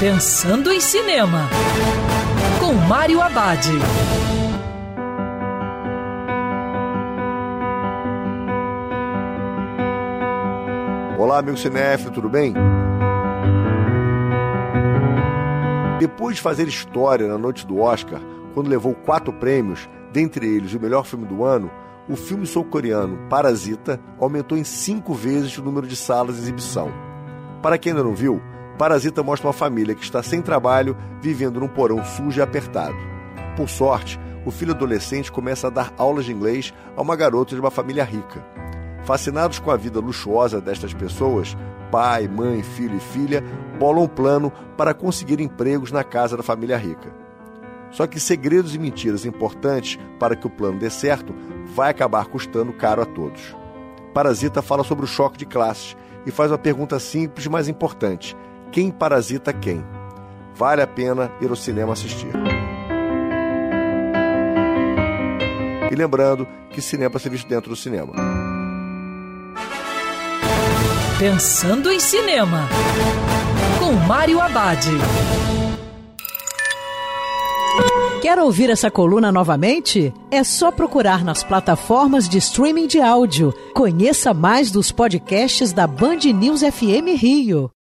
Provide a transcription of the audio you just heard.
Pensando em Cinema, com Mário Abad. Olá, amigo cinéfilo, tudo bem? Depois de fazer história na noite do Oscar, quando levou quatro prêmios, dentre eles o melhor filme do ano, o filme sul-coreano Parasita aumentou em cinco vezes o número de salas de exibição. Para quem ainda não viu, Parasita mostra uma família que está sem trabalho, vivendo num porão sujo e apertado. Por sorte, o filho adolescente começa a dar aulas de inglês a uma garota de uma família rica. Fascinados com a vida luxuosa destas pessoas, pai, mãe, filho e filha bolam um plano para conseguir empregos na casa da família rica. Só que segredos e mentiras importantes para que o plano dê certo vai acabar custando caro a todos. Parasita fala sobre o choque de classes e faz uma pergunta simples, mas importante: quem parasita quem? Vale a pena ir ao cinema assistir. E lembrando que cinema é para ser visto dentro do cinema. Pensando em Cinema, com Mário Abad. Quer ouvir essa coluna novamente? É só procurar nas plataformas de streaming de áudio. Conheça mais dos podcasts da Band News FM Rio.